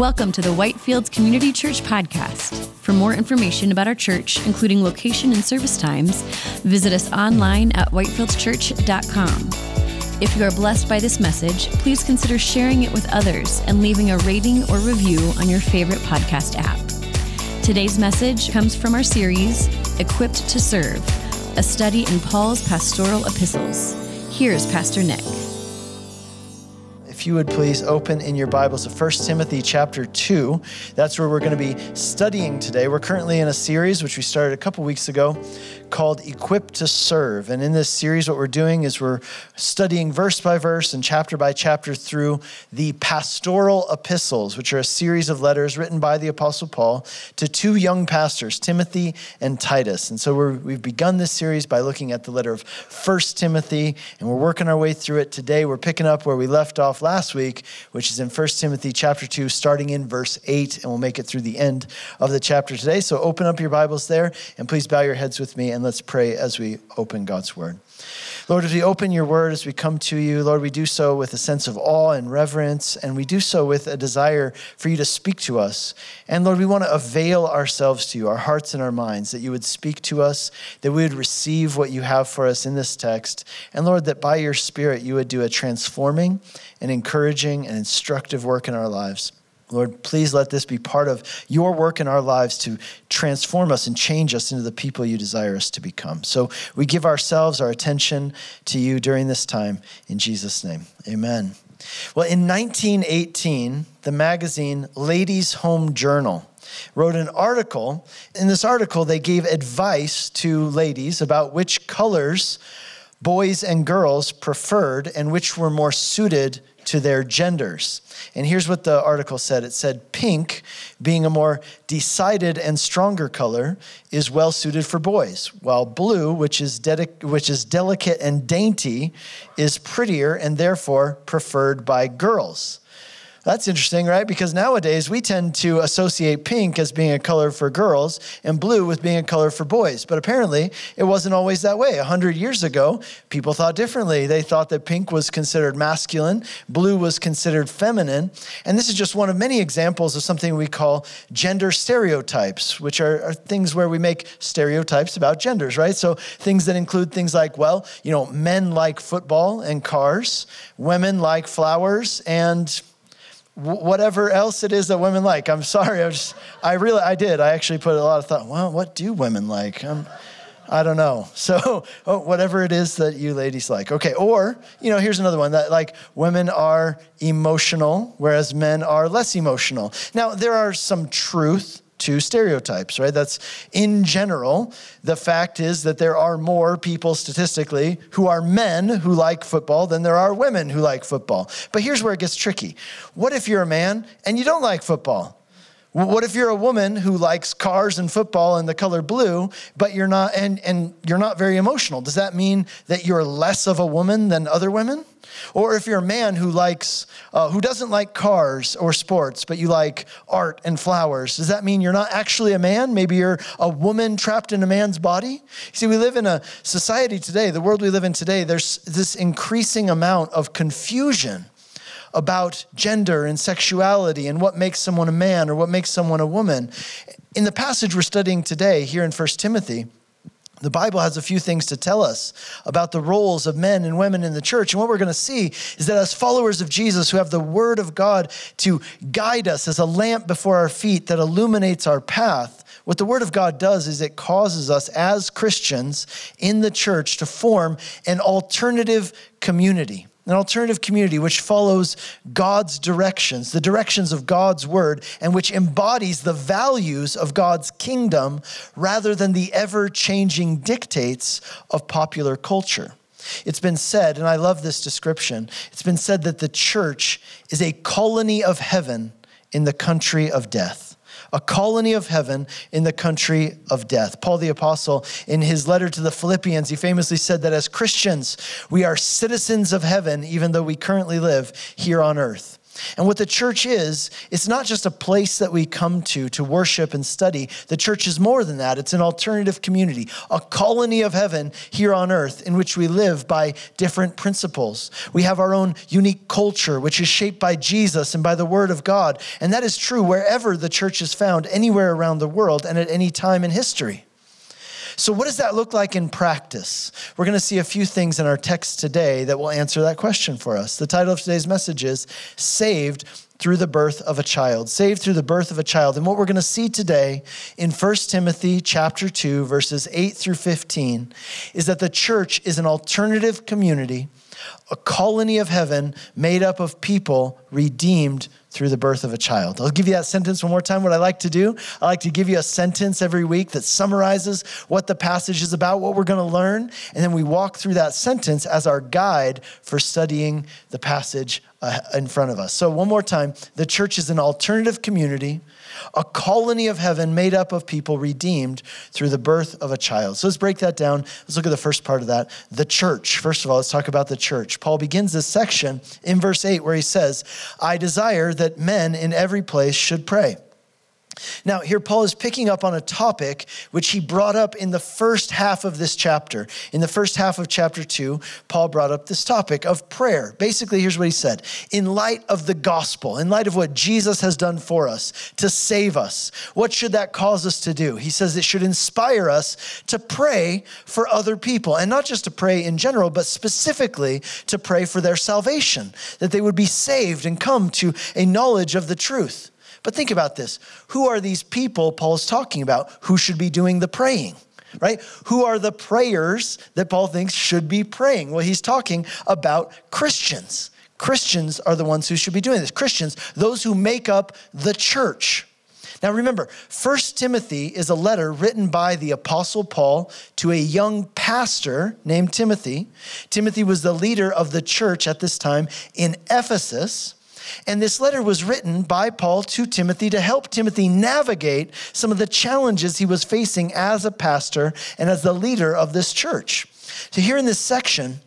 Welcome to the Whitefields Community Church podcast. For more information about our church, including location and service times, visit us online at whitefieldschurch.com. If you are blessed by this message, please consider sharing it with others and leaving a rating or review on your favorite podcast app. Today's message comes from our series, Equipped to Serve, a study in Paul's pastoral epistles. Here's Pastor Nick if you would please open in your Bibles to 1 Timothy chapter 2. That's where we're going to be studying today. We're currently in a series which we started a couple weeks ago called Equipped to Serve. And in this series, what we're doing is we're studying verse by verse and chapter by chapter through the pastoral epistles, which are a series of letters written by the Apostle Paul to two young pastors, Timothy and Titus. And so we have begun this series by looking at the letter of 1 Timothy, and we're working our way through it today. We're picking up where we left off last week, which is in 1 Timothy chapter 2, starting in verse 8, and we'll make it through the end of the chapter today. So open up your Bibles there, and please bow your heads with me and let's pray as we open God's word. Lord, as we open your word, as we come to you, Lord, we do so with a sense of awe and reverence, and we do so with a desire for you to speak to us. And Lord, we want to avail ourselves to you, our hearts and our minds, that you would speak to us, that we would receive what you have for us in this text. And Lord, that by your Spirit, you would do a transforming and encouraging and instructive work in our lives. Lord, please let this be part of your work in our lives to transform us and change us into the people you desire us to become. So we give ourselves, our attention to you during this time. In Jesus' name, amen. Well, in 1918, the magazine Ladies' Home Journal wrote an article. In this article, they gave advice to ladies about which colors boys and girls preferred and which were more suited to their genders. And here's what the article said it said, pink, being a more decided and stronger color, is well suited for boys, while blue, which is, dedic- which is delicate and dainty, is prettier and therefore preferred by girls. That's interesting, right? Because nowadays we tend to associate pink as being a color for girls and blue with being a color for boys. But apparently it wasn't always that way. A hundred years ago, people thought differently. They thought that pink was considered masculine, blue was considered feminine. And this is just one of many examples of something we call gender stereotypes, which are, are things where we make stereotypes about genders, right? So things that include things like, well, you know, men like football and cars, women like flowers and whatever else it is that women like. I'm sorry. I just, I really, I did. I actually put a lot of thought. Well, what do women like? I'm, I don't know. So, oh, whatever it is that you ladies like. Okay. Or, you know, here's another one that like women are emotional, whereas men are less emotional. Now, there are some truth to stereotypes, right? That's in general. The fact is that there are more people statistically who are men who like football than there are women who like football. But here's where it gets tricky. What if you're a man and you don't like football? What if you're a woman who likes cars and football and the color blue, but you're not and, and you're not very emotional? Does that mean that you're less of a woman than other women? Or if you're a man who likes uh, who doesn't like cars or sports, but you like art and flowers, does that mean you're not actually a man? Maybe you're a woman trapped in a man's body? See, we live in a society today, the world we live in today, there's this increasing amount of confusion about gender and sexuality and what makes someone a man or what makes someone a woman. In the passage we're studying today here in 1 Timothy, the Bible has a few things to tell us about the roles of men and women in the church. And what we're going to see is that as followers of Jesus who have the Word of God to guide us as a lamp before our feet that illuminates our path, what the Word of God does is it causes us as Christians in the church to form an alternative community an alternative community which follows God's directions, the directions of God's word, and which embodies the values of God's kingdom rather than the ever changing dictates of popular culture. It's been said, and I love this description, it's been said that the church is a colony of heaven in the country of death a colony of heaven in the country of death. Paul the Apostle, in his letter to the Philippians, he famously said that as Christians, we are citizens of heaven, even though we currently live here on earth. And what the church is, it's not just a place that we come to to worship and study. The church is more than that. It's an alternative community, a colony of heaven here on earth in which we live by different principles. We have our own unique culture, which is shaped by Jesus and by the Word of God. And that is true wherever the church is found, anywhere around the world and at any time in history. So, what does that look like in practice? We're going to see a few things in our text today that will answer that question for us. The title of today's message is Saved through the birth of a child saved through the birth of a child and what we're going to see today in 1 timothy chapter 2 verses 8 through 15 is that the church is an alternative community a colony of heaven made up of people redeemed through the birth of a child. I'll give you that sentence one more time. What I like to do, I like to give you a sentence every week that summarizes what the passage is about, what we're going to learn, and then we walk through that sentence as our guide for studying the passage uh, in front of us. So, one more time the church is an alternative community a colony of heaven made up of people redeemed through the birth of a child. So let's break that down. Let's look at the first part of that the church. First of all, let's talk about the church. Paul begins this section in verse 8 where he says, I desire that men in every place should pray. Now, here Paul is picking up on a topic which he brought up in the first half of this chapter. In the first half of chapter two, Paul brought up this topic of prayer. Basically, here's what he said In light of the gospel, in light of what Jesus has done for us to save us, what should that cause us to do? He says it should inspire us to pray for other people, and not just to pray in general, but specifically to pray for their salvation, that they would be saved and come to a knowledge of the truth. But think about this who are these people Paul is talking about who should be doing the praying? Right? Who are the prayers that Paul thinks should be praying? Well, he's talking about Christians. Christians are the ones who should be doing this. Christians, those who make up the church. Now remember, 1 Timothy is a letter written by the Apostle Paul to a young pastor named Timothy. Timothy was the leader of the church at this time in Ephesus. And this letter was written by Paul to Timothy to help Timothy navigate some of the challenges he was facing as a pastor and as the leader of this church. So, here in this section,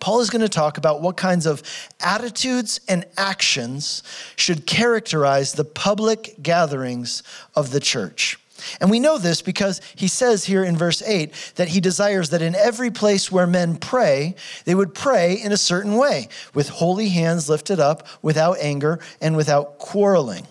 Paul is going to talk about what kinds of attitudes and actions should characterize the public gatherings of the church. And we know this because he says here in verse 8 that he desires that in every place where men pray, they would pray in a certain way, with holy hands lifted up, without anger, and without quarreling.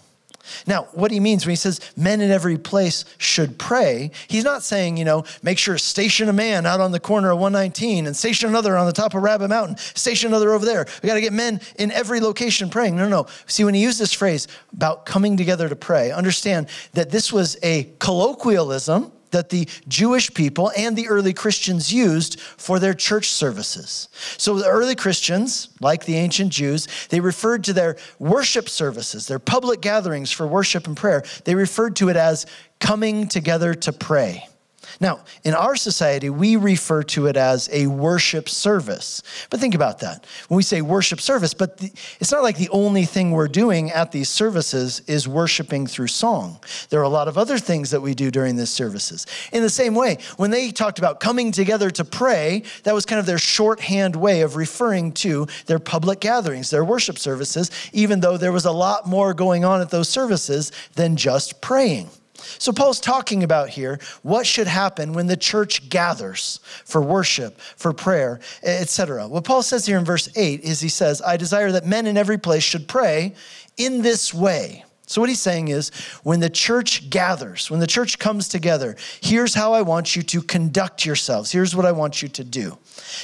Now, what he means when he says men in every place should pray, he's not saying, you know, make sure station a man out on the corner of 119 and station another on the top of Rabbit Mountain, station another over there. We got to get men in every location praying. No, no. See, when he used this phrase about coming together to pray, understand that this was a colloquialism that the Jewish people and the early Christians used for their church services. So the early Christians, like the ancient Jews, they referred to their worship services, their public gatherings for worship and prayer, they referred to it as coming together to pray. Now, in our society, we refer to it as a worship service. But think about that. When we say worship service, but the, it's not like the only thing we're doing at these services is worshiping through song. There are a lot of other things that we do during these services. In the same way, when they talked about coming together to pray, that was kind of their shorthand way of referring to their public gatherings, their worship services, even though there was a lot more going on at those services than just praying. So, Paul's talking about here what should happen when the church gathers for worship, for prayer, etc. What Paul says here in verse 8 is he says, I desire that men in every place should pray in this way. So, what he's saying is, when the church gathers, when the church comes together, here's how I want you to conduct yourselves. Here's what I want you to do.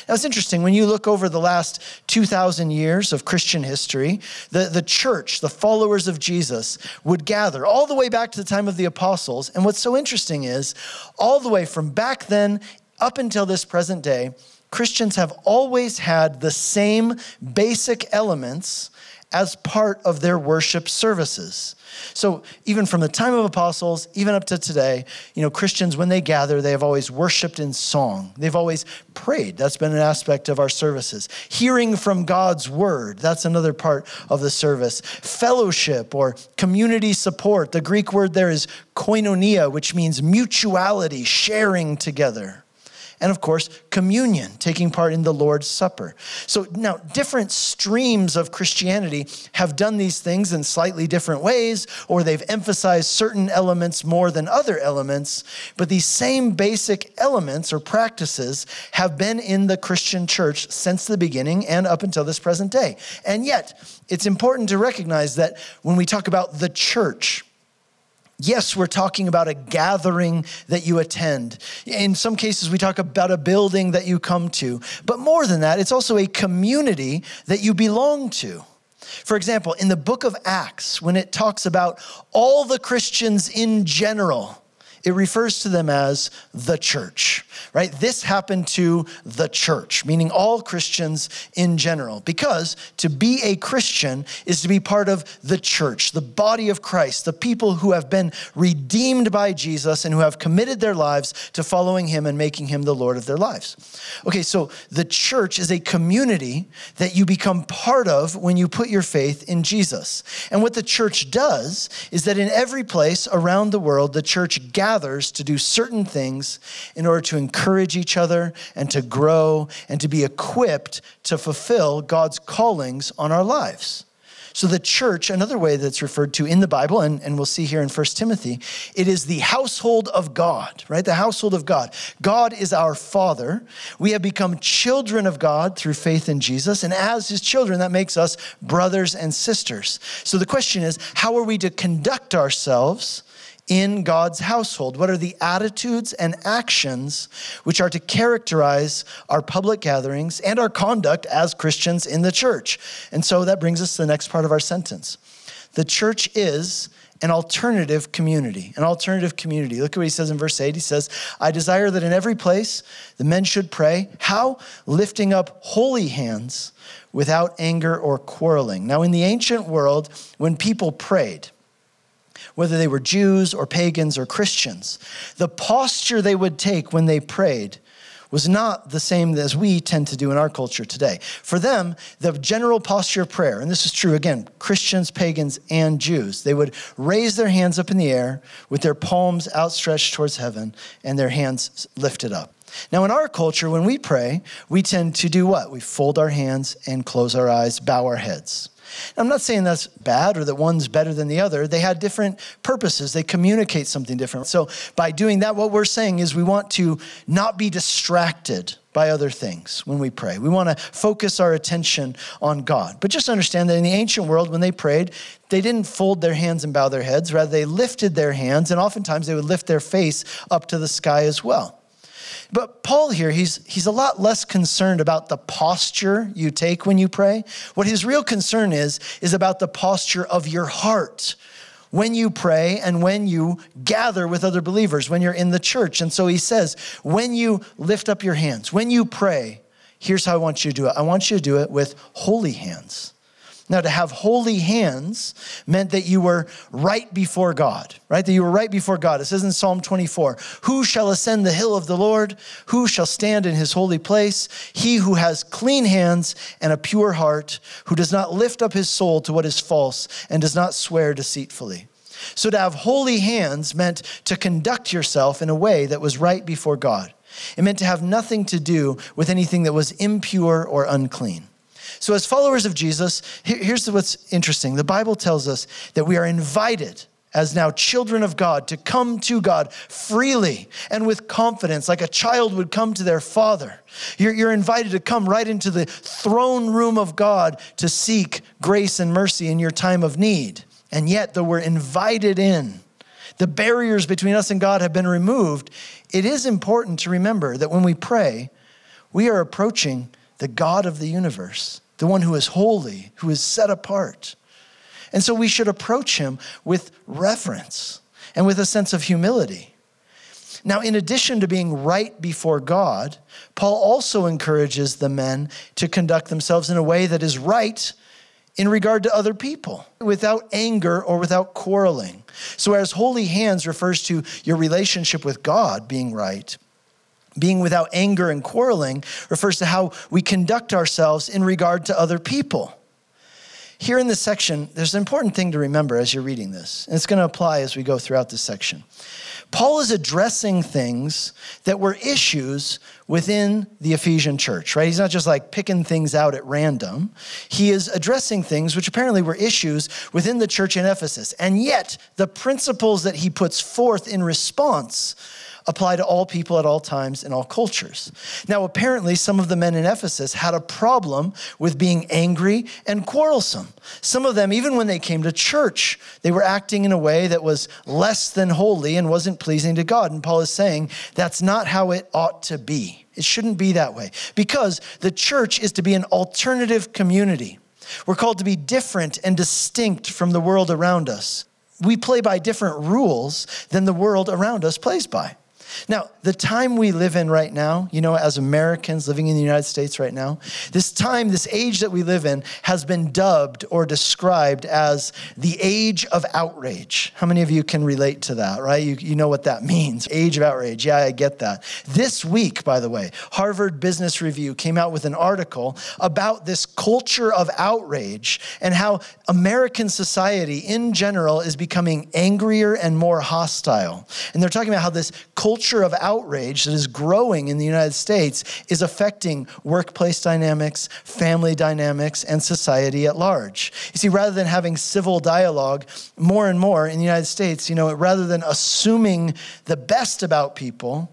Now, it's interesting. When you look over the last 2,000 years of Christian history, the, the church, the followers of Jesus, would gather all the way back to the time of the apostles. And what's so interesting is, all the way from back then up until this present day, Christians have always had the same basic elements as part of their worship services. So even from the time of apostles, even up to today, you know, Christians, when they gather, they have always worshiped in song. They've always prayed. That's been an aspect of our services. Hearing from God's word, that's another part of the service. Fellowship or community support. The Greek word there is koinonia, which means mutuality, sharing together. And of course, communion, taking part in the Lord's Supper. So now, different streams of Christianity have done these things in slightly different ways, or they've emphasized certain elements more than other elements, but these same basic elements or practices have been in the Christian church since the beginning and up until this present day. And yet, it's important to recognize that when we talk about the church, Yes, we're talking about a gathering that you attend. In some cases, we talk about a building that you come to. But more than that, it's also a community that you belong to. For example, in the book of Acts, when it talks about all the Christians in general, it refers to them as the church, right? This happened to the church, meaning all Christians in general. Because to be a Christian is to be part of the church, the body of Christ, the people who have been redeemed by Jesus and who have committed their lives to following him and making him the Lord of their lives. Okay, so the church is a community that you become part of when you put your faith in Jesus. And what the church does is that in every place around the world, the church gathers gathers to do certain things in order to encourage each other and to grow and to be equipped to fulfill God's callings on our lives. So, the church, another way that's referred to in the Bible, and, and we'll see here in 1 Timothy, it is the household of God, right? The household of God. God is our Father. We have become children of God through faith in Jesus. And as His children, that makes us brothers and sisters. So, the question is how are we to conduct ourselves in God's household? What are the attitudes and actions which are to characterize our public gatherings and our conduct as Christians in the church? And so that brings us to the next part of our sentence. The church is an alternative community. An alternative community. Look at what he says in verse 8. He says, I desire that in every place the men should pray. How? Lifting up holy hands without anger or quarreling. Now, in the ancient world, when people prayed, whether they were Jews or pagans or Christians. The posture they would take when they prayed was not the same as we tend to do in our culture today. For them, the general posture of prayer, and this is true again, Christians, pagans, and Jews, they would raise their hands up in the air with their palms outstretched towards heaven and their hands lifted up. Now, in our culture, when we pray, we tend to do what? We fold our hands and close our eyes, bow our heads. I'm not saying that's bad or that one's better than the other. They had different purposes, they communicate something different. So, by doing that, what we're saying is we want to not be distracted by other things when we pray. We want to focus our attention on God. But just understand that in the ancient world, when they prayed, they didn't fold their hands and bow their heads. Rather, they lifted their hands, and oftentimes they would lift their face up to the sky as well. But Paul here, he's, he's a lot less concerned about the posture you take when you pray. What his real concern is, is about the posture of your heart when you pray and when you gather with other believers, when you're in the church. And so he says, when you lift up your hands, when you pray, here's how I want you to do it. I want you to do it with holy hands. Now, to have holy hands meant that you were right before God, right? That you were right before God. It says in Psalm 24 Who shall ascend the hill of the Lord? Who shall stand in his holy place? He who has clean hands and a pure heart, who does not lift up his soul to what is false and does not swear deceitfully. So, to have holy hands meant to conduct yourself in a way that was right before God. It meant to have nothing to do with anything that was impure or unclean. So, as followers of Jesus, here's what's interesting the Bible tells us that we are invited as now children of God to come to God freely and with confidence, like a child would come to their father. You're, you're, invited to come right into the throne room of God to seek grace and mercy in your time of need. And yet, though we're invited in, the barriers between us and God have been removed. It is important to remember that when we pray, we are approaching the God of the universe the one who is holy, who is set apart. And so we should approach him with reverence and with a sense of humility. Now, in addition to being right before God, Paul also encourages the men to conduct themselves in a way that is right in regard to other people without anger or without quarreling. So, as holy hands refers to your relationship with God being right, being without anger and quarreling refers to how we conduct ourselves in regard to other people. Here in this section, there's an important thing to remember as you're reading this, and it's going to apply as we go throughout this section. Paul is addressing things that were issues within the Ephesian church, right? He's not just like picking things out at random. He is addressing things which apparently were issues within the church in Ephesus. And yet, the principles that he puts forth in response apply to all people at all times in all cultures. Now, apparently, some of the men in Ephesus had a problem with being angry and quarrelsome. Some of them, even when they came to church, they were acting in a way that was less than holy and wasn't pleasing to God. And Paul is saying that's not how it ought to be. It shouldn't be that way because the church is to be an alternative community. We're called to be different and distinct from the world around us. We play by different rules than the world around us plays by. Now, the time we live in right now, you know, as Americans living in the United States right now, this time, this age that we live in has been dubbed or described as the age of outrage. How many of you can relate to that, right? You, you know what that means. Age of outrage. Yeah, I get that. This week, by the way, Harvard Business Review came out with an article about this culture of outrage and how American society in general is becoming angrier and more hostile. And they're talking about how this culture culture of outrage that is growing in the United States is affecting workplace dynamics, family dynamics, and society at large. You see, rather than having civil dialogue, more and more in the United States, you know, rather than assuming the best about people,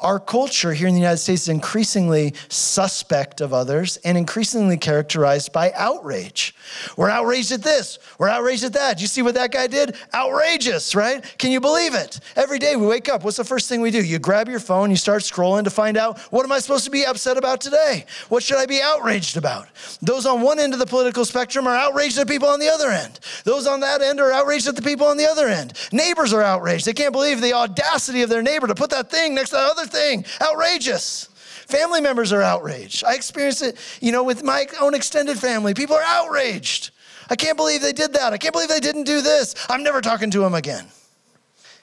our culture here in the United States is increasingly suspect of others and increasingly characterized by outrage. We're outraged at this, we're outraged at that. You see what that guy did? Outrageous, right? Can you believe it? Every day we wake up, what's the first thing we do? You grab your phone, you start scrolling to find out what am I supposed to be upset about today? What should I be outraged about? Those on one end of the political spectrum are outraged at people on the other end. Those on that end are outraged at the people on the other end. Neighbors are outraged. They can't believe the audacity of their neighbor to put that thing next to that thing. Outrageous. Family members are outraged. I experienced it, you know, with my own extended family. People are outraged. I can't believe they did that. I can't believe they didn't do this. I'm never talking to them again.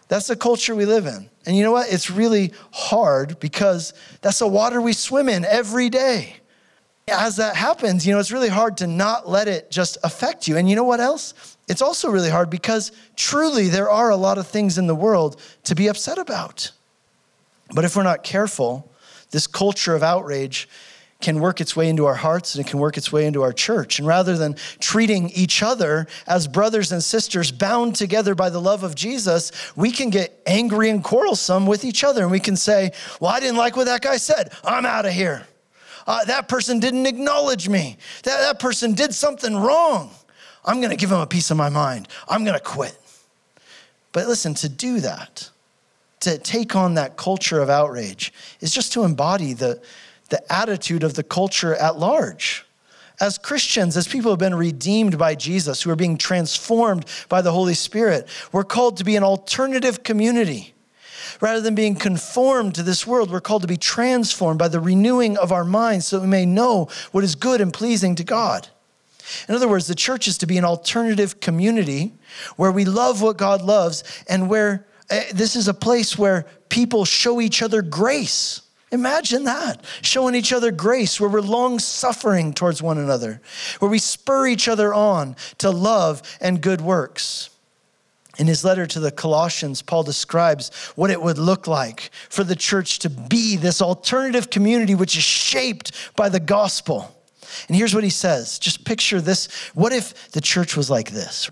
That's the culture we live in. And you know what? It's really hard because that's the water we swim in every day. As that happens, you know, it's really hard to not let it just affect you. And you know what else? It's also really hard because truly there are a lot of things in the world to be upset about. But if we're not careful, this culture of outrage can work its way into our hearts and it can work its way into our church. And rather than treating each other as brothers and sisters bound together by the love of Jesus, we can get angry and quarrelsome with each other. And we can say, Well, I didn't like what that guy said. I'm out of here. Uh, that person didn't acknowledge me. That, that person did something wrong. I'm going to give him a piece of my mind. I'm going to quit. But listen, to do that, to take on that culture of outrage is just to embody the, the attitude of the culture at large. As Christians, as people who have been redeemed by Jesus, who are being transformed by the Holy Spirit, we're called to be an alternative community. Rather than being conformed to this world, we're called to be transformed by the renewing of our minds so that we may know what is good and pleasing to God. In other words, the church is to be an alternative community where we love what God loves and where Uh, this is a place where people show each other grace. Imagine that. Showing each other grace, where we're long suffering towards one another, where we spur each other on to love and good works. In his letter to the Colossians, Paul describes what it would look like for the church to be this alternative community which is shaped by the gospel. And here's what he says just picture this. What if the church was like this?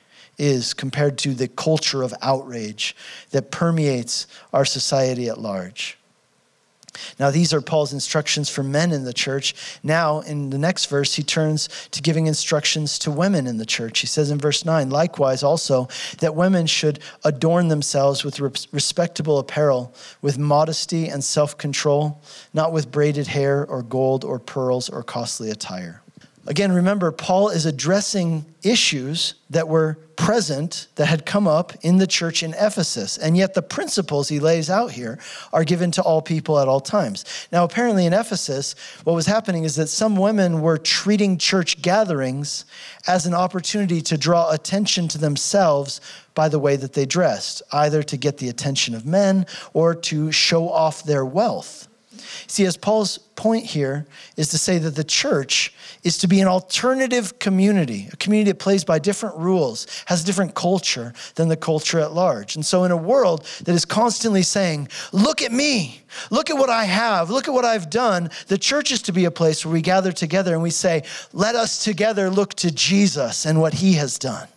is compared to the culture of outrage that permeates our society at large. Now, these are Paul's instructions for men in the church. Now, in the next verse, he turns to giving instructions to women in the church. He says in verse 9, likewise also, that women should adorn themselves with respectable apparel, with modesty and self control, not with braided hair or gold or pearls or costly attire. Again, remember, Paul is addressing issues that were present, that had come up in the church in Ephesus. And yet, the principles he lays out here are given to all people at all times. Now, apparently, in Ephesus, what was happening is that some women were treating church gatherings as an opportunity to draw attention to themselves by the way that they dressed, either to get the attention of men or to show off their wealth. See, as Paul's point here is to say that the church is to be an alternative community, a community that plays by different rules, has a different culture than the culture at large. And so, in a world that is constantly saying, Look at me, look at what I have, look at what I've done, the church is to be a place where we gather together and we say, Let us together look to Jesus and what he has done.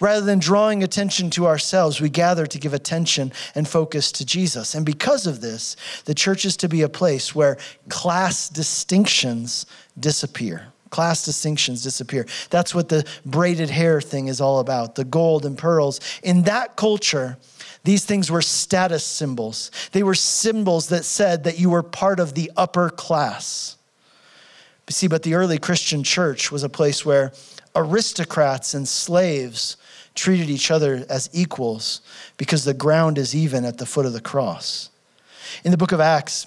Rather than drawing attention to ourselves, we gather to give attention and focus to Jesus. And because of this, the church is to be a place where class distinctions disappear. Class distinctions disappear. That's what the braided hair thing is all about the gold and pearls. In that culture, these things were status symbols. They were symbols that said that you were part of the upper class. You see, but the early Christian church was a place where aristocrats and slaves treated each other as equals because the ground is even at the foot of the cross. In the book of Acts,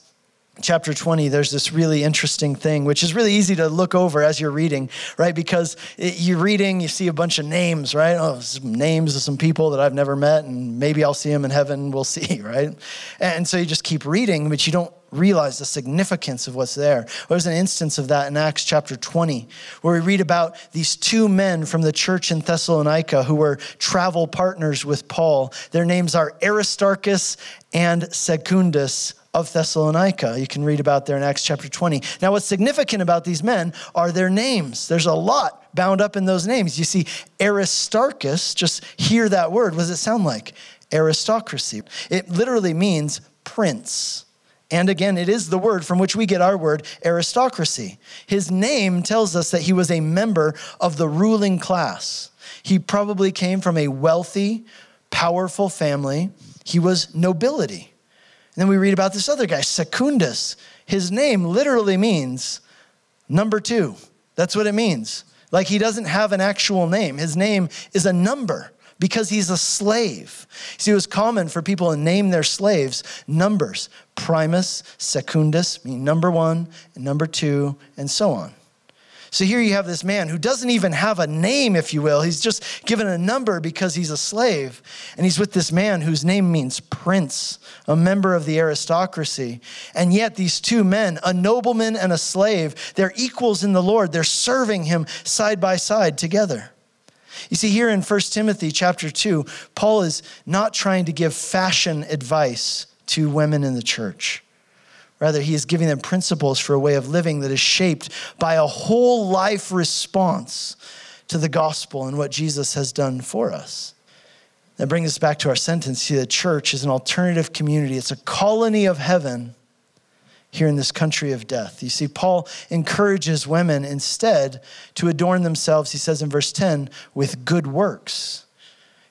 chapter 20 there's this really interesting thing which is really easy to look over as you're reading right? Because it, you're reading you see a bunch of names right? Oh some names of some people that i've never met and maybe i'll see them in heaven we'll see right? And so you just keep reading but you don't realize the significance of what's there. There's an instance of that in Acts chapter 20, where we read about these two men from the church in Thessalonica who were travel partners with Paul. Their names are Aristarchus and Secundus of Thessalonica. You can read about there in Acts chapter 20. Now, what's significant about these men are their names. There's a lot bound up in those names. You see, Aristarchus, just hear that word. What does it sound like? Aristocracy. It literally means prince. And again, it is the word from which we get our word aristocracy. His name tells us that he was a member of the ruling class. He probably came from a wealthy, powerful family. He was nobility. And then we read about this other guy, Secundus. His name literally means number two. That's what it means. Like he doesn't have an actual name, his name is a number because he's a slave. See, it was common for people to name their slaves numbers primus, secundus, meaning number one, and number two, and so on. So here you have this man who doesn't even have a name, if you will. He's just given a number because he's a slave. And he's with this man whose name means prince, a member of the aristocracy. And yet, these two men, a nobleman and a slave, they're equals in the Lord. They're serving him side by side together. You see, here in 1 Timothy chapter 2, Paul is not trying to give fashion advice to women in the church. Rather, he is giving them principles for a way of living that is shaped by a whole life response to the gospel and what Jesus has done for us. That brings us back to our sentence. See, the church is an alternative community, it's a colony of heaven here in this country of death. You see, Paul encourages women instead to adorn themselves, he says in verse 10, with good works.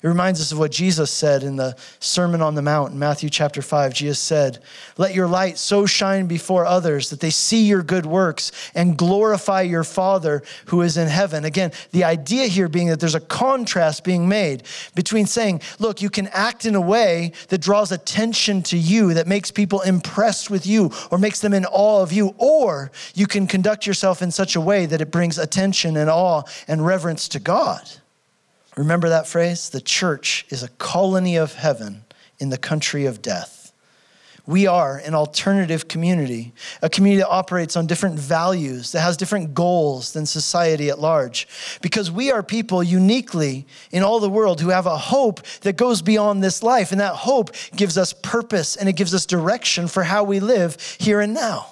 It reminds us of what Jesus said in the Sermon on the Mount in Matthew chapter 5. Jesus said, Let your light so shine before others that they see your good works and glorify your Father who is in heaven. Again, the idea here being that there's a contrast being made between saying, Look, you can act in a way that draws attention to you, that makes people impressed with you or makes them in awe of you, or you can conduct yourself in such a way that it brings attention and awe and reverence to God. Remember that phrase? The church is a colony of heaven in the country of death. We are an alternative community, a community that operates on different values, that has different goals than society at large. Because we are people uniquely in all the world who have a hope that goes beyond this life. And that hope gives us purpose and it gives us direction for how we live here and now.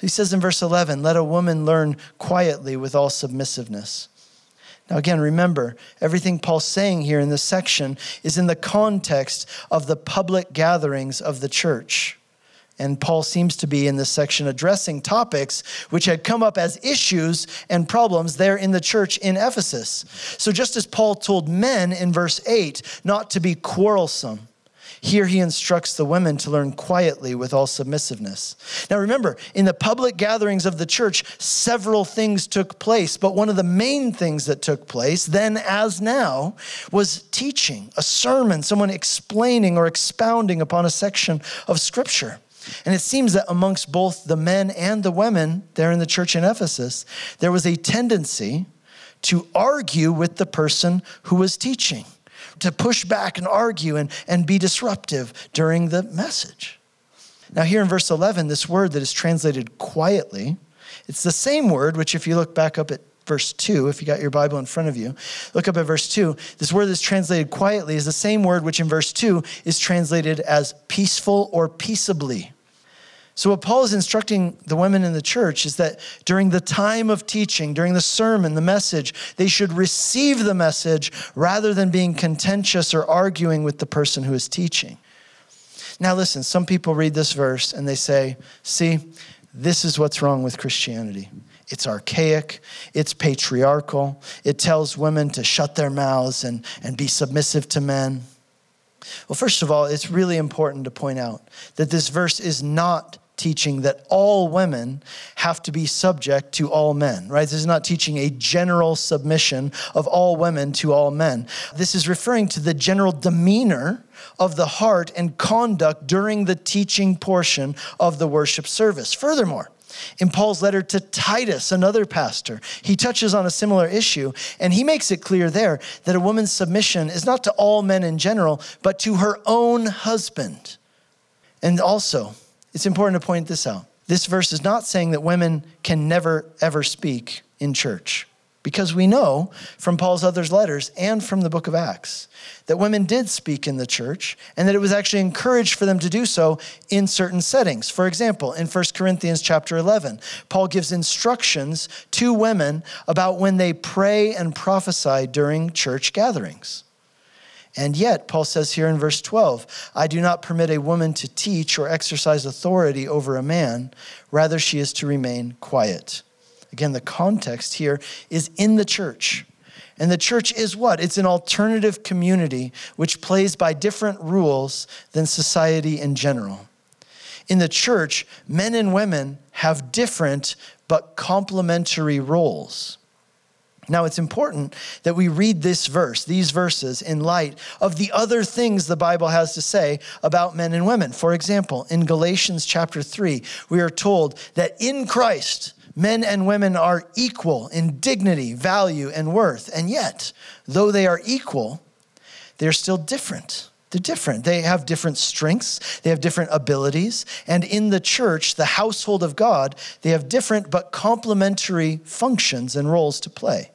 He says in verse 11, let a woman learn quietly with all submissiveness. Now, again, remember, everything Paul's saying here in this section is in the context of the public gatherings of the church. And Paul seems to be in this section addressing topics which had come up as issues and problems there in the church in Ephesus. So, just as Paul told men in verse 8 not to be quarrelsome, here he instructs the women to learn quietly with all submissiveness. Now remember, in the public gatherings of the church, several things took place, but one of the main things that took place, then as now, was teaching, a sermon, someone explaining or expounding upon a section of scripture. And it seems that amongst both the men and the women there in the church in Ephesus, there was a tendency to argue with the person who was teaching to push back and argue and, and be disruptive during the message. Now, here in verse 11, this word that is translated quietly, it's the same word, which, if you look back up at verse 2, if you got your Bible in front of you, look up at verse 2. This word that's translated quietly is the same word which in verse 2 is translated as peaceful or peaceably. So, what Paul is instructing the women in the church is that during the time of teaching, during the sermon, the message, they should receive the message rather than being contentious or arguing with the person who is teaching. Now, listen, some people read this verse and they say, see, this is what's wrong with Christianity. It's archaic, it's patriarchal, it tells women to shut their mouths and, and be submissive to men. Well, first of all, it's really important to point out that this verse is not teaching that all women have to be subject to all men, right? This is not teaching a general submission of all women to all men. This is referring to the general demeanor of the heart and conduct during the teaching portion of the worship service. Furthermore, in Paul's letter to Titus, another pastor, he touches on a similar issue, and he makes it clear there that a woman's submission is not to all men in general, but to her own husband. And also, it's important to point this out. This verse is not saying that women can never, ever speak in church, because we know from Paul's other letters and from the book of Acts that women did speak in the church and that it was actually encouraged for them to do so in certain settings. For example, in 1 Corinthians chapter 11, Paul gives instructions to women about when they pray and prophesy during church gatherings. And yet, Paul says here in verse 12, I do not permit a woman to teach or exercise authority over a man. Rather, she is to remain quiet. Again, the context here is in the church. And the church is what? It's an alternative community which plays by different rules than society in general. In the church, men and women have different but complementary roles. Now, it's important that we read this verse, these verses, in light of the other things the Bible has to say about men and women. For example, in Galatians chapter 3, we are told that in Christ, men and women are equal in dignity, value, and worth. And yet, though they are equal, they're still different. They're different. They have different strengths, they have different abilities. And in the church, the household of God, they have different but complementary functions and roles to play.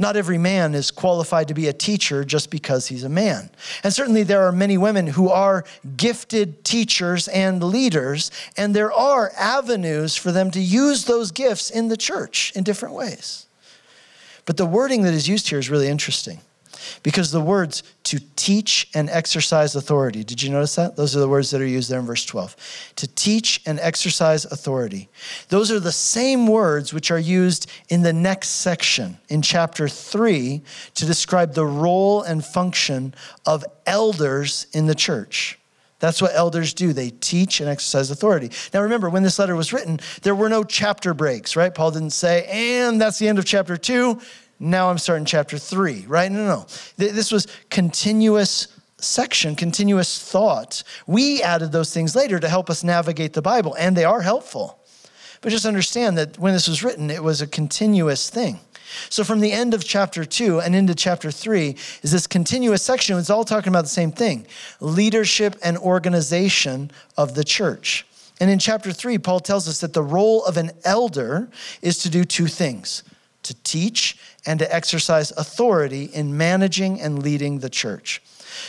Not every man is qualified to be a teacher just because he's a man. And certainly there are many women who are gifted teachers and leaders, and there are avenues for them to use those gifts in the church in different ways. But the wording that is used here is really interesting because the words to teach and exercise authority, did you notice that? Those are the words that are used there in verse 12. To teach and exercise authority. Those are the same words which are used in the next section in chapter 3 to describe the role and function of elders in the church. That's what elders do. They teach and exercise authority. Now, remember, when this letter was written, there were no chapter breaks, right? Paul didn't say, and that's the end of chapter two now I'm starting chapter three, right? No, no. This was continuous section, continuous thought. We added those things later to help us navigate the Bible, and they are helpful. But just understand that when this was written, it was a continuous thing. So from the end of chapter two and into chapter three is this continuous section. It's all talking about the same thing leadership and organization of the church. And in chapter three, Paul tells us that the role of an elder is to do two things to teach and to exercise authority in managing and leading the church.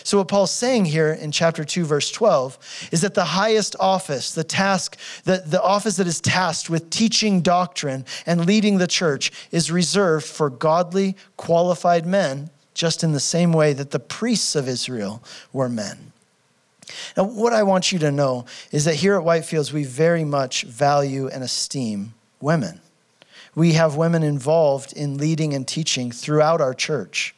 So, what Paul's saying here in chapter 2, verse 12, is that the highest office, the task, the, the office that is tasked with teaching doctrine and leading the church, is reserved for godly, qualified men, just in the same way that the priests of Israel were men. Now, what I want you to know is that here at Whitefields, we very much value and esteem women. We have women involved in leading and teaching throughout our church.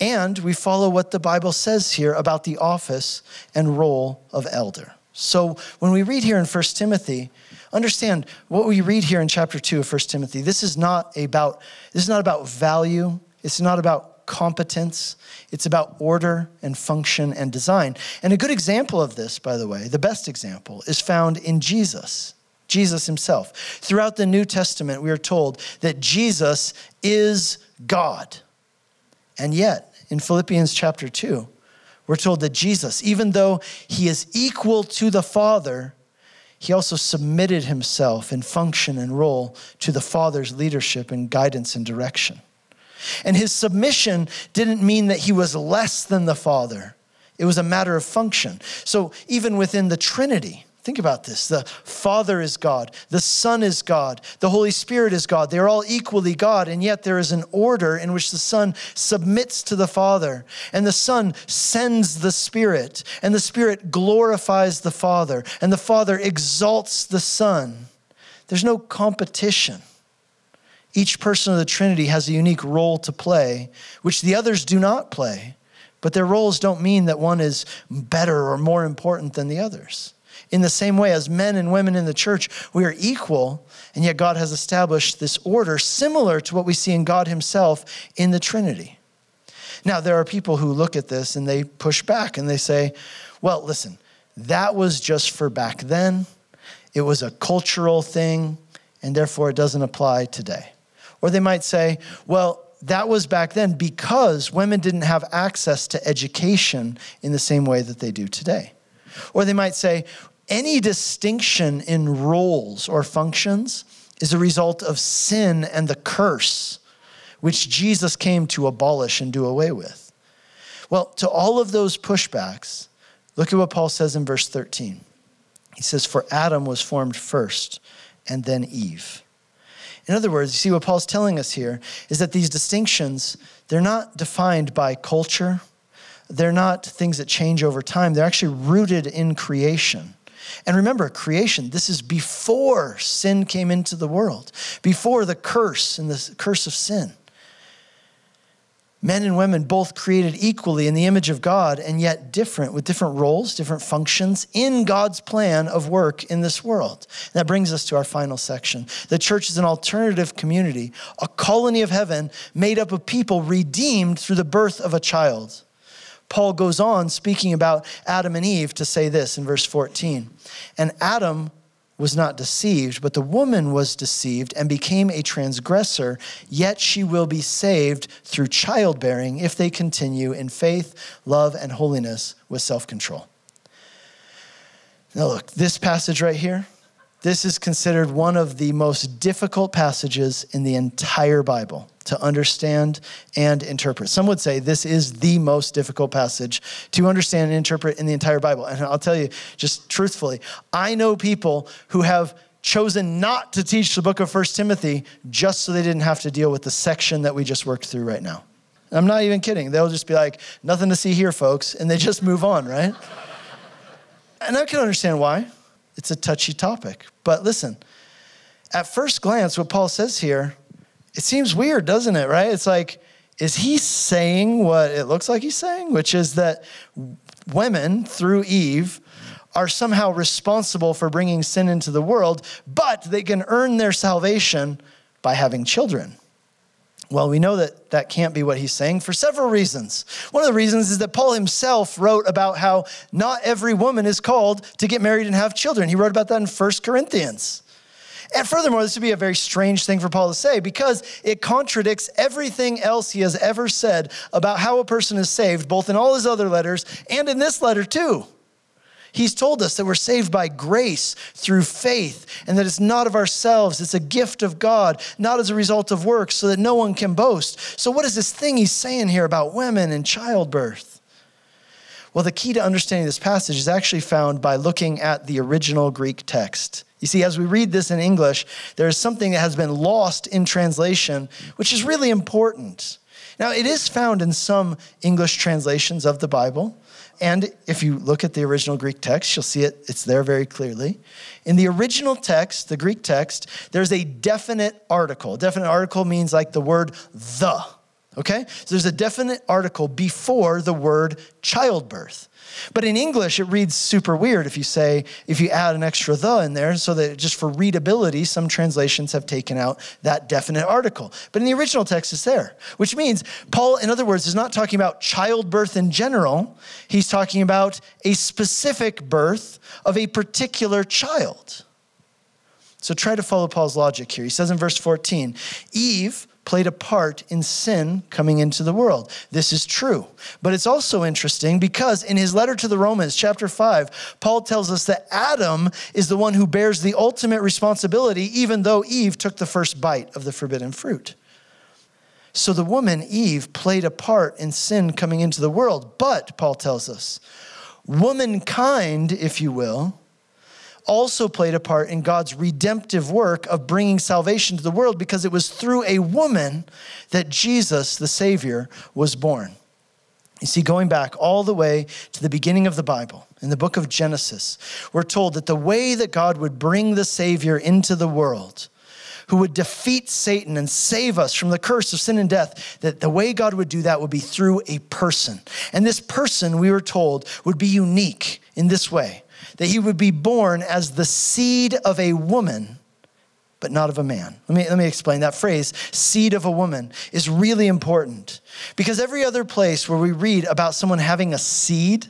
And we follow what the Bible says here about the office and role of elder. So when we read here in 1 Timothy, understand what we read here in chapter 2 of 1 Timothy. This is not about this is not about value. It's not about competence. It's about order and function and design. And a good example of this, by the way, the best example, is found in Jesus. Jesus himself. Throughout the New Testament, we are told that Jesus is God. And yet, in Philippians chapter 2, we're told that Jesus, even though he is equal to the Father, he also submitted himself in function and role to the Father's leadership and guidance and direction. And his submission didn't mean that he was less than the Father, it was a matter of function. So even within the Trinity, Think about this. The Father is God, the Son is God, the Holy Spirit is God. They're all equally God, and yet there is an order in which the Son submits to the Father, and the Son sends the Spirit, and the Spirit glorifies the Father, and the Father exalts the Son. There's no competition. Each person of the Trinity has a unique role to play, which the others do not play. But their roles don't mean that one is better or more important than the others. In the same way, as men and women in the church, we are equal, and yet God has established this order similar to what we see in God Himself in the Trinity. Now, there are people who look at this and they push back and they say, well, listen, that was just for back then. It was a cultural thing, and therefore it doesn't apply today. Or they might say, well, that was back then because women didn't have access to education in the same way that they do today. Or they might say, any distinction in roles or functions is a result of sin and the curse, which Jesus came to abolish and do away with. Well, to all of those pushbacks, look at what Paul says in verse 13. He says, For Adam was formed first, and then Eve. In other words, you see what Paul's telling us here is that these distinctions, they're not defined by culture. They're not things that change over time. They're actually rooted in creation. And remember, creation, this is before sin came into the world, before the curse and the curse of sin. Men and women both created equally in the image of God and yet different, with different roles, different functions in God's plan of work in this world. And that brings us to our final section. The church is an alternative community, a colony of heaven made up of people redeemed through the birth of a child. Paul goes on speaking about Adam and Eve to say this in verse 14. And Adam was not deceived, but the woman was deceived and became a transgressor, yet she will be saved through childbearing if they continue in faith, love, and holiness with self control. Now, look, this passage right here, this is considered one of the most difficult passages in the entire Bible to understand and interpret. Some would say this is the most difficult passage to understand and interpret in the entire Bible. And I'll tell you, just truthfully, I know people who have chosen not to teach the book of First Timothy just so they didn't have to deal with the section that we just worked through right now. I'm not even kidding. They'll just be like, nothing to see here, folks, and they just move on, right? and I can understand why it's a touchy topic. But listen, at first glance, what Paul says here, it seems weird, doesn't it, right? It's like, is he saying what it looks like he's saying, which is that women, through Eve, are somehow responsible for bringing sin into the world, but they can earn their salvation by having children. Well, we know that that can't be what he's saying for several reasons. One of the reasons is that Paul himself wrote about how not every woman is called to get married and have children. He wrote about that in 1 Corinthians. And furthermore, this would be a very strange thing for Paul to say because it contradicts everything else he has ever said about how a person is saved, both in all his other letters and in this letter, too. He's told us that we're saved by grace through faith and that it's not of ourselves, it's a gift of God, not as a result of works, so that no one can boast. So, what is this thing he's saying here about women and childbirth? Well, the key to understanding this passage is actually found by looking at the original Greek text. You see, as we read this in English, there is something that has been lost in translation, which is really important. Now, it is found in some English translations of the Bible. And if you look at the original Greek text, you'll see it, it's there very clearly. In the original text, the Greek text, there's a definite article. Definite article means like the word the, okay? So there's a definite article before the word childbirth. But in English, it reads super weird if you say, if you add an extra the in there, so that just for readability, some translations have taken out that definite article. But in the original text, it's there, which means Paul, in other words, is not talking about childbirth in general. He's talking about a specific birth of a particular child. So try to follow Paul's logic here. He says in verse 14, Eve played a part in sin coming into the world. This is true. But it's also interesting because in his letter to the Romans, chapter 5, Paul tells us that Adam is the one who bears the ultimate responsibility, even though Eve took the first bite of the forbidden fruit. So the woman, Eve, played a part in sin coming into the world. But, Paul tells us, womankind, if you will, also played a part in God's redemptive work of bringing salvation to the world because it was through a woman that Jesus, the Savior, was born. You see, going back all the way to the beginning of the Bible, in the book of Genesis, we're told that the way that God would bring the Savior into the world, who would defeat Satan and save us from the curse of sin and death, that the way God would do that would be through a person. And this person, we were told, would be unique in this way that he would be born as the seed of a woman, but not of a man. Let me, let me explain that phrase, seed of a woman, is really important because every other place where we read about someone having a seed,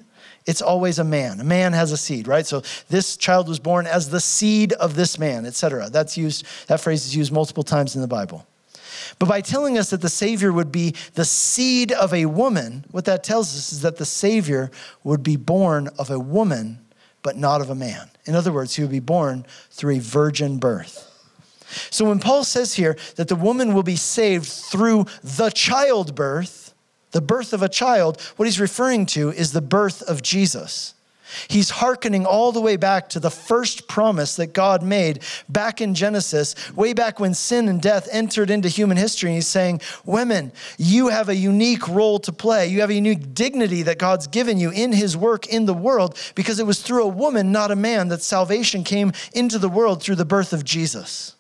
it's always a man. A man has a seed, right? So this child was born as the seed of this man, etc. That's used, that phrase is used multiple times in the Bible. But by telling us that the Savior would be the seed of a woman, what that tells us is that the Savior would be born of a woman but not of a man. In other words, he would be born through a virgin birth. So when Paul says here that the woman will be saved through the childbirth, the birth of a child, what he's referring to is the birth of Jesus. He's hearkening all the way back to the first promise that God made back in Genesis, way back when sin and death entered into human history. And he's saying, Women, you have a unique role to play. You have a unique dignity that God's given you in his work in the world because it was through a woman, not a man, that salvation came into the world through the birth of Jesus.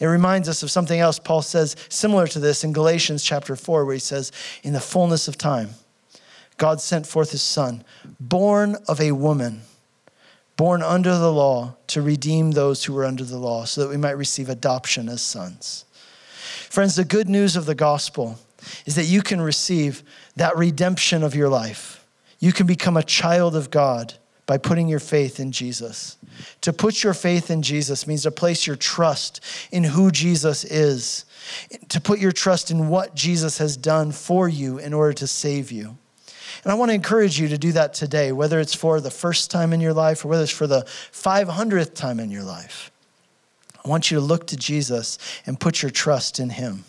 It reminds us of something else Paul says similar to this in Galatians chapter 4, where he says, In the fullness of time, God sent forth his son, born of a woman, born under the law, to redeem those who were under the law, so that we might receive adoption as sons. Friends, the good news of the gospel is that you can receive that redemption of your life. You can become a child of God by putting your faith in Jesus. To put your faith in Jesus means to place your trust in who Jesus is, to put your trust in what Jesus has done for you in order to save you. And I want to encourage you to do that today, whether it's for the first time in your life or whether it's for the 500th time in your life. I want you to look to Jesus and put your trust in Him.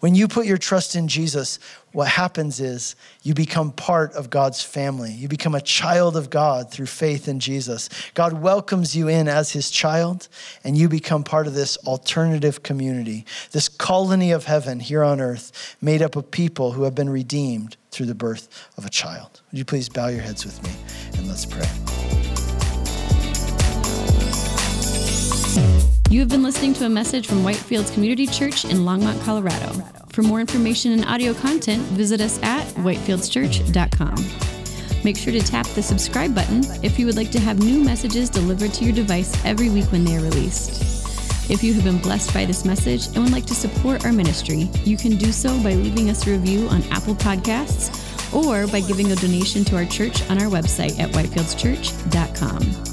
When you put your trust in Jesus, what happens is you become part of God's family. You become a child of God through faith in Jesus. God welcomes you in as his child, and you become part of this alternative community, this colony of heaven here on earth, made up of people who have been redeemed through the birth of a child. Would you please bow your heads with me and let's pray. You have been listening to a message from Whitefields Community Church in Longmont, Colorado. For more information and audio content, visit us at whitefieldschurch.com. Make sure to tap the subscribe button if you would like to have new messages delivered to your device every week when they are released. If you have been blessed by this message and would like to support our ministry, you can do so by leaving us a review on Apple Podcasts or by giving a donation to our church on our website at whitefieldschurch.com.